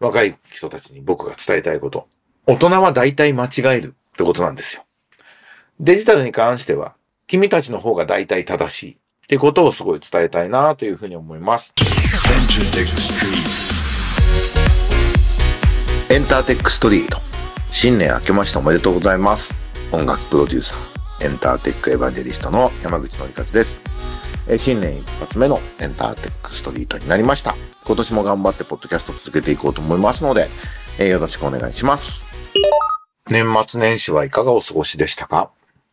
若い人たちに僕が伝えたいこと。大人は大体間違えるってことなんですよ。デジタルに関しては、君たちの方が大体正しいってことをすごい伝えたいなというふうに思います。エンターテックストリート。新年明けましておめでとうございます。音楽プロデューサー、エンターテックエヴァンジェリストの山口のりかずです。新年一発目のエンターテックストリートになりました。今年も頑張ってポッドキャスト続けていこうと思いますので、えよろしくお願いします。年末年始はいかがお過ごしでしたか？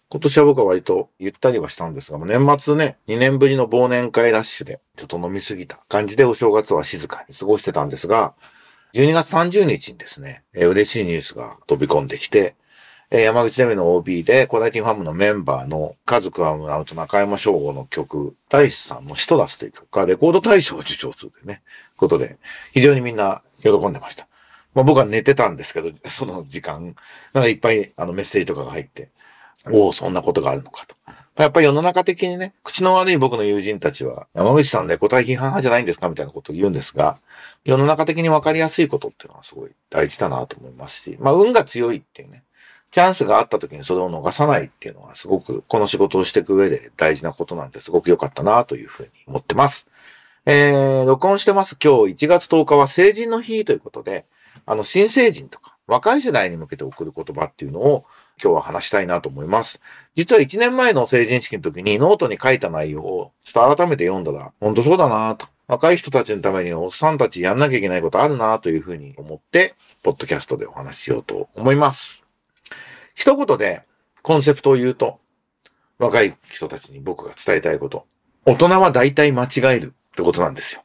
今年は僕は割とゆったりはしたんですが、もう年末ね、2年ぶりの忘年会ラッシュで、ちょっと飲みすぎた感じでお正月は静かに過ごしてたんですが、12月30日にですね、えー、嬉しいニュースが飛び込んできて、えー、山口ゼミの OB で、コダイティファームのメンバーの、カズクワムアウト中山翔吾の曲、大志さんのシトラスという曲がレコード大賞を受賞するというね、ことで、非常にみんな喜んでました。まあ僕は寝てたんですけど、その時間、なんかいっぱいあのメッセージとかが入って、おお、そんなことがあるのかと。やっぱり世の中的にね、口の悪い僕の友人たちは、山口さんね、答え批判派じゃないんですかみたいなことを言うんですが、世の中的に分かりやすいことっていうのはすごい大事だなと思いますし、まあ運が強いっていうね、チャンスがあった時にそれを逃さないっていうのはすごくこの仕事をしていく上で大事なことなんですごく良かったなというふうに思ってます。えー、録音してます。今日1月10日は成人の日ということで、あの新成人とか若い世代に向けて送る言葉っていうのを今日は話したいなと思います。実は1年前の成人式の時にノートに書いた内容をちょっと改めて読んだら、本当そうだなと。若い人たちのためにおっさんたちやんなきゃいけないことあるなというふうに思って、ポッドキャストでお話ししようと思います。一言でコンセプトを言うと、若い人たちに僕が伝えたいこと。大人は大体間違えるってことなんですよ。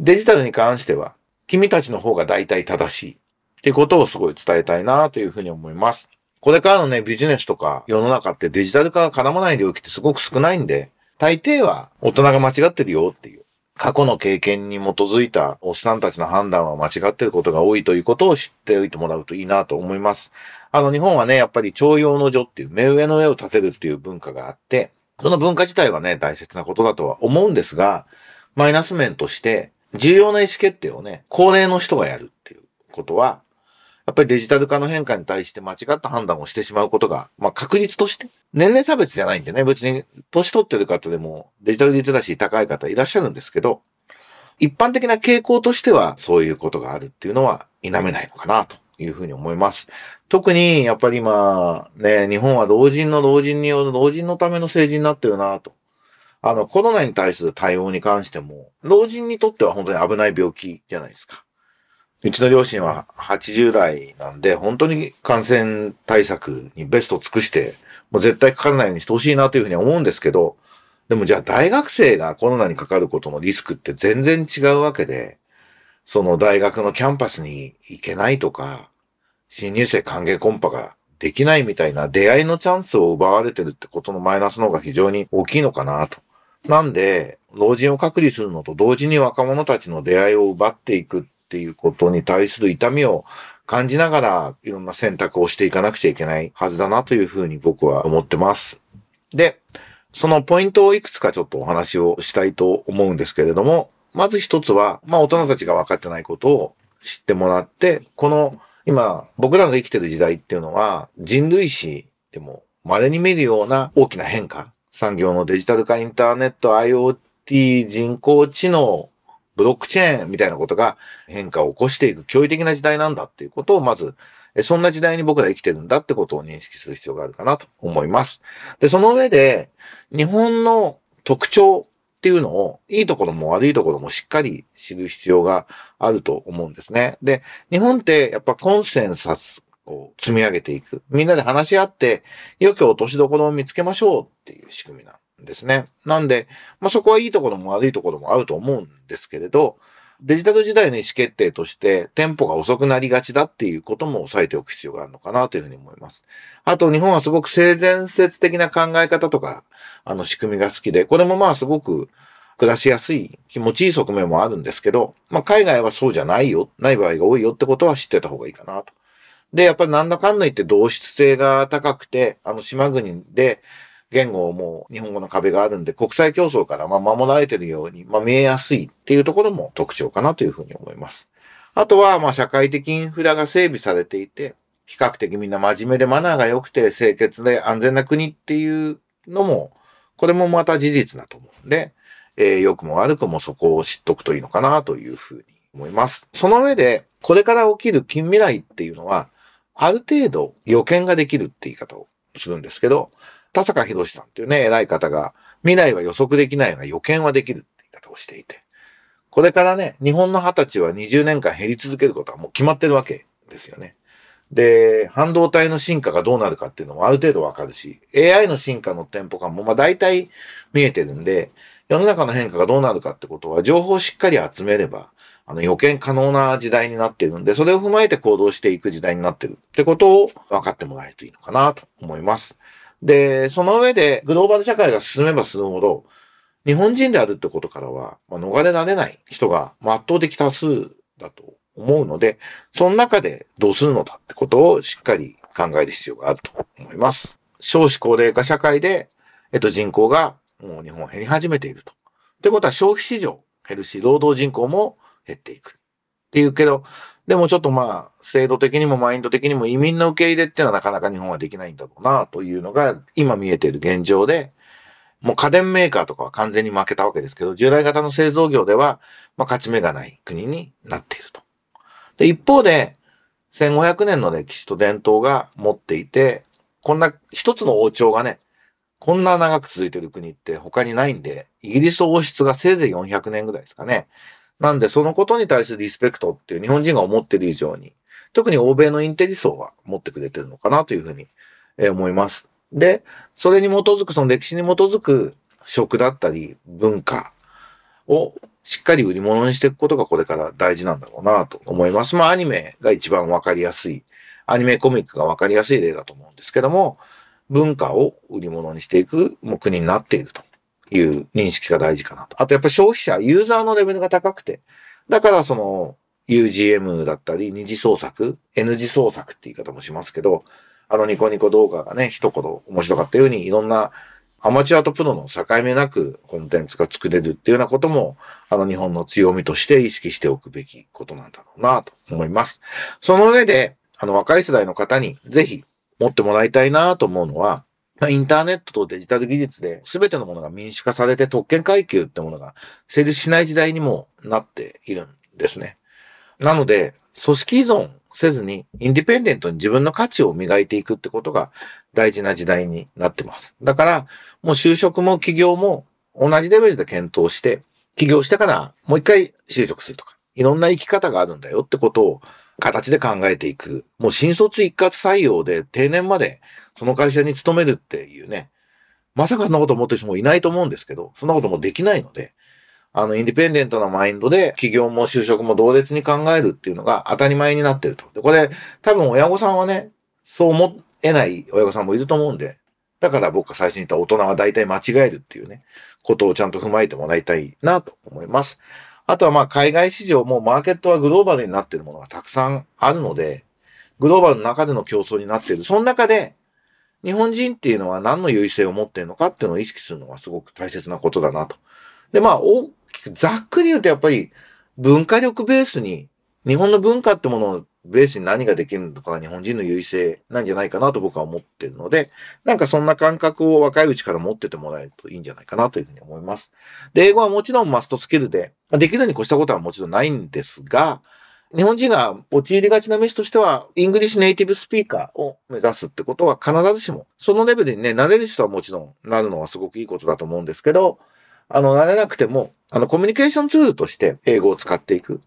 デジタルに関しては、君たちの方が大体正しいってことをすごい伝えたいなというふうに思います。これからのね、ビジネスとか世の中ってデジタル化が絡まない領域ってすごく少ないんで、大抵は大人が間違ってるよっていう。過去の経験に基づいたおっさんたちの判断は間違っていることが多いということを知っておいてもらうといいなと思います。あの日本はね、やっぱり徴用の女っていう目上の上を立てるっていう文化があって、その文化自体はね、大切なことだとは思うんですが、マイナス面として、重要な意思決定をね、高齢の人がやるっていうことは、やっぱりデジタル化の変化に対して間違った判断をしてしまうことが、まあ確率として、年齢差別じゃないんでね、別に年取ってる方でもデジタルリテラシー高い方いらっしゃるんですけど、一般的な傾向としてはそういうことがあるっていうのは否めないのかなというふうに思います。特にやっぱり今ね、日本は老人の老人による老人のための政治になってるなと。あのコロナに対する対応に関しても、老人にとっては本当に危ない病気じゃないですか。うちの両親は80代なんで、本当に感染対策にベストを尽くして、もう絶対かからないようにしてほしいなというふうに思うんですけど、でもじゃあ大学生がコロナにかかることのリスクって全然違うわけで、その大学のキャンパスに行けないとか、新入生歓迎コンパができないみたいな出会いのチャンスを奪われてるってことのマイナスの方が非常に大きいのかなと。なんで、老人を隔離するのと同時に若者たちの出会いを奪っていくっていうことに対する痛みを感じながらいろんな選択をしていかなくちゃいけないはずだなというふうに僕は思ってます。で、そのポイントをいくつかちょっとお話をしたいと思うんですけれども、まず一つは、まあ大人たちが分かってないことを知ってもらって、この今僕らが生きてる時代っていうのは人類史でも稀に見るような大きな変化、産業のデジタル化、インターネット、IoT、人工知能、ブロックチェーンみたいなことが変化を起こしていく驚異的な時代なんだっていうことをまず、そんな時代に僕ら生きてるんだってことを認識する必要があるかなと思います。で、その上で、日本の特徴っていうのを、いいところも悪いところもしっかり知る必要があると思うんですね。で、日本ってやっぱコンセンサスを積み上げていく。みんなで話し合って、良き落としどころを見つけましょうっていう仕組みなんですね。なんで、まあ、そこはいいところも悪いところもあると思うんですけれど、デジタル時代の意思決定として、テンポが遅くなりがちだっていうことも押さえておく必要があるのかなというふうに思います。あと、日本はすごく性善説的な考え方とか、あの仕組みが好きで、これもまあすごく暮らしやすい、気持ちいい側面もあるんですけど、まあ海外はそうじゃないよ、ない場合が多いよってことは知ってた方がいいかなと。で、やっぱりなんだかんだ言って同質性が高くて、あの島国で、言語も日本語の壁があるんで、国際競争からま守られてるように、ま見えやすいっていうところも特徴かなというふうに思います。あとは、ま、社会的インフラが整備されていて、比較的みんな真面目でマナーが良くて清潔で安全な国っていうのも、これもまた事実だと思うんで、えー、良くも悪くもそこを知っとくといいのかなというふうに思います。その上で、これから起きる近未来っていうのは、ある程度予見ができるって言い方をするんですけど、田坂博さんっていうね、偉い方が、未来は予測できないが予見はできるって言い方をしていて、これからね、日本の20歳は20年間減り続けることはもう決まってるわけですよね。で、半導体の進化がどうなるかっていうのもある程度わかるし、AI の進化のテンポ感もまあ大体見えてるんで、世の中の変化がどうなるかってことは情報をしっかり集めれば、あの予見可能な時代になってるんで、それを踏まえて行動していく時代になってるってことを分かってもらえるといいのかなと思います。で、その上でグローバル社会が進めば進むほど、日本人であるってことからは、まあ、逃れられない人が圧倒的多数だと思うので、その中でどうするのだってことをしっかり考える必要があると思います。少子高齢化社会で、えっと、人口がもう日本減り始めていると。ってことは消費市場減るし、労働人口も減っていく。っていうけど、でもちょっとまあ、制度的にもマインド的にも移民の受け入れっていうのはなかなか日本はできないんだろうな、というのが今見えている現状で、もう家電メーカーとかは完全に負けたわけですけど、従来型の製造業では、まあ勝ち目がない国になっていると。で、一方で、1500年の歴史と伝統が持っていて、こんな一つの王朝がね、こんな長く続いてる国って他にないんで、イギリス王室がせいぜい400年ぐらいですかね。なんで、そのことに対するリスペクトっていう日本人が思ってる以上に、特に欧米のインテリ層は持ってくれてるのかなというふうに思います。で、それに基づく、その歴史に基づく食だったり文化をしっかり売り物にしていくことがこれから大事なんだろうなと思います。まあアニメが一番わかりやすい、アニメコミックがわかりやすい例だと思うんですけども、文化を売り物にしていくもう国になっていると。いう認識が大事かなと。あとやっぱり消費者、ユーザーのレベルが高くて、だからその UGM だったり二次創作、N 次創作って言い方もしますけど、あのニコニコ動画がね、一言面白かったようにいろんなアマチュアとプロの境目なくコンテンツが作れるっていうようなことも、あの日本の強みとして意識しておくべきことなんだろうなと思います。その上で、あの若い世代の方にぜひ持ってもらいたいなと思うのは、インターネットとデジタル技術で全てのものが民主化されて特権階級ってものが成立しない時代にもなっているんですね。なので、組織依存せずにインディペンデントに自分の価値を磨いていくってことが大事な時代になってます。だから、もう就職も起業も同じレベルで検討して、起業してからもう一回就職するとか、いろんな生き方があるんだよってことを形で考えていく。もう新卒一括採用で定年までその会社に勤めるっていうね、まさかそんなこと思ってる人もいないと思うんですけど、そんなこともできないので、あの、インディペンデントなマインドで、企業も就職も同列に考えるっていうのが当たり前になってると。で、これ、多分親御さんはね、そう思えない親御さんもいると思うんで、だから僕が最初に言った大人は大体間違えるっていうね、ことをちゃんと踏まえてもらいたいなと思います。あとはまあ海外市場もマーケットはグローバルになっているものがたくさんあるので、グローバルの中での競争になっている。その中で、日本人っていうのは何の優位性を持ってるのかっていうのを意識するのがすごく大切なことだなと。で、まあ、大きく、ざっくり言うとやっぱり文化力ベースに、日本の文化ってものをベースに何ができるのかが日本人の優位性なんじゃないかなと僕は思ってるので、なんかそんな感覚を若いうちから持っててもらえるといいんじゃないかなというふうに思います。で、英語はもちろんマストスキルで、できるに越したことはもちろんないんですが、日本人が陥りがちなミスとしては、 English native speaker を目指すってことは必ずしも、そのレベルにね、なれる人はもちろんなるのはすごくいいことだと思うんですけど、あの、慣れなくても、あの、コミュニケーションツールとして英語を使っていく。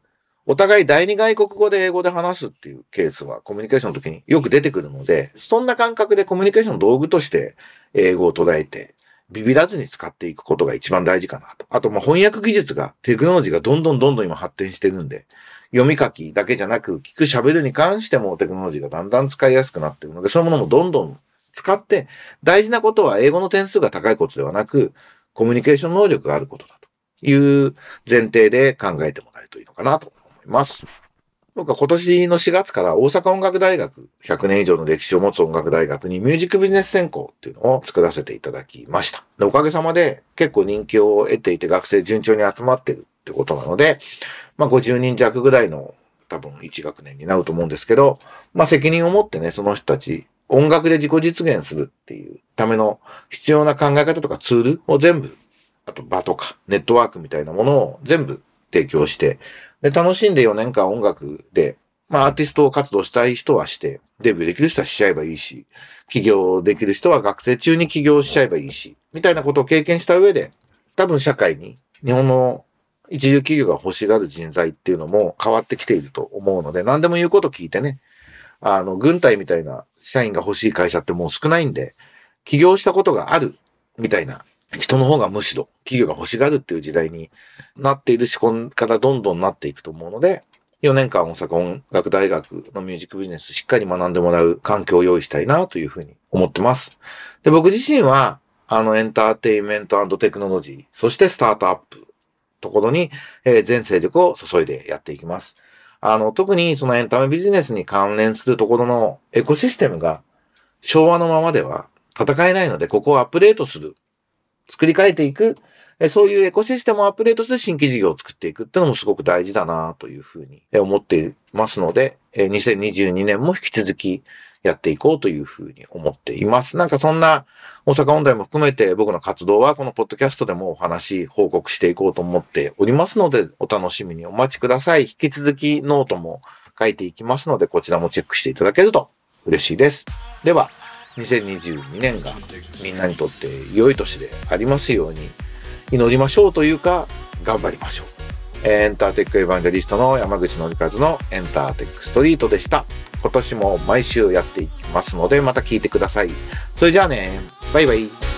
お互い第二外国語で英語で話すっていうケースはコミュニケーションの時によく出てくるので、そんな感覚でコミュニケーション道具として英語を捉えて、ビビらずに使っていくことが一番大事かなと。あと、ま、翻訳技術が、テクノロジーがどんどんどんどん今発展してるんで、読み書きだけじゃなく、聞く喋るに関してもテクノロジーがだんだん使いやすくなっているので、そういうものもどんどん使って、大事なことは英語の点数が高いことではなく、コミュニケーション能力があることだという前提で考えてもらえるといいのかなと思います。僕は今年の4月から大阪音楽大学、100年以上の歴史を持つ音楽大学にミュージックビジネス専攻っていうのを作らせていただきました。おかげさまで結構人気を得ていて学生順調に集まってるってことなので、まあ50人弱ぐらいの多分1学年になると思うんですけど、まあ責任を持ってね、その人たち、音楽で自己実現するっていうための必要な考え方とかツールを全部、あと場とかネットワークみたいなものを全部提供して、で、楽しんで4年間音楽で、まあアーティスト活動したい人はして、デビューできる人はしちゃえばいいし、起業できる人は学生中に起業しちゃえばいいし、みたいなことを経験した上で、多分社会に日本の一流企業が欲しがる人材っていうのも変わってきていると思うので、何でも言うこと聞いてね、あの、軍隊みたいな社員が欲しい会社ってもう少ないんで、起業したことがあるみたいな人の方がむしろ企業が欲しがるっていう時代になっている思考からどんどんなっていくと思うので、4年間大阪音楽大学のミュージックビジネスしっかり学んでもらう環境を用意したいなというふうに思ってます。で、僕自身は、あの、エンターテインメントテクノロジー、そしてスタートアップところに、え、全勢力を注いでやっていきます。あの、特にそのエンタメビジネスに関連するところのエコシステムが昭和のままでは戦えないので、ここをアップデートする。作り変えていく。そういうエコシステムをアップデートして新規事業を作っていくっていうのもすごく大事だなというふうに思っていますので、2022年も引き続きやっていこうというふうに思っています。なんかそんな大阪問題も含めて僕の活動はこのポッドキャストでもお話、報告していこうと思っておりますので、お楽しみにお待ちください。引き続きノートも書いていきますので、こちらもチェックしていただけると嬉しいです。では、2022年がみんなにとって良い年でありますように祈りましょうというか、頑張りましょう。エンターテックエヴァンジェリストの山口のりかずのエンターテックストリートでした。今年も毎週やっていきますので、また聞いてください。それじゃあね、バイバイ。